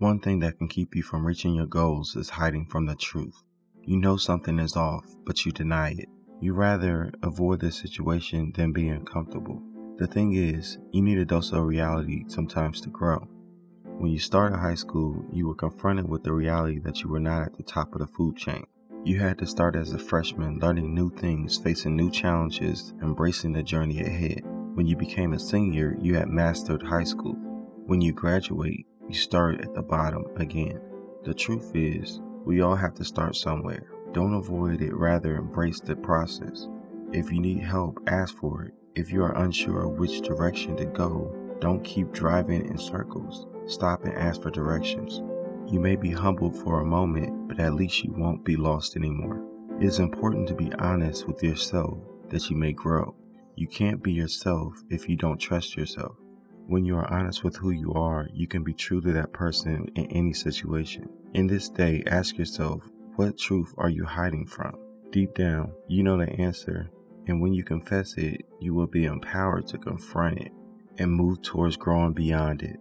One thing that can keep you from reaching your goals is hiding from the truth. You know something is off, but you deny it. You rather avoid the situation than be uncomfortable. The thing is, you need a dose of reality sometimes to grow. When you started high school, you were confronted with the reality that you were not at the top of the food chain. You had to start as a freshman, learning new things, facing new challenges, embracing the journey ahead. When you became a senior, you had mastered high school. When you graduate, you start at the bottom again. The truth is, we all have to start somewhere. Don't avoid it, rather, embrace the process. If you need help, ask for it. If you are unsure of which direction to go, don't keep driving in circles. Stop and ask for directions. You may be humbled for a moment, but at least you won't be lost anymore. It is important to be honest with yourself that you may grow. You can't be yourself if you don't trust yourself. When you are honest with who you are, you can be true to that person in any situation. In this day, ask yourself, what truth are you hiding from? Deep down, you know the answer, and when you confess it, you will be empowered to confront it and move towards growing beyond it.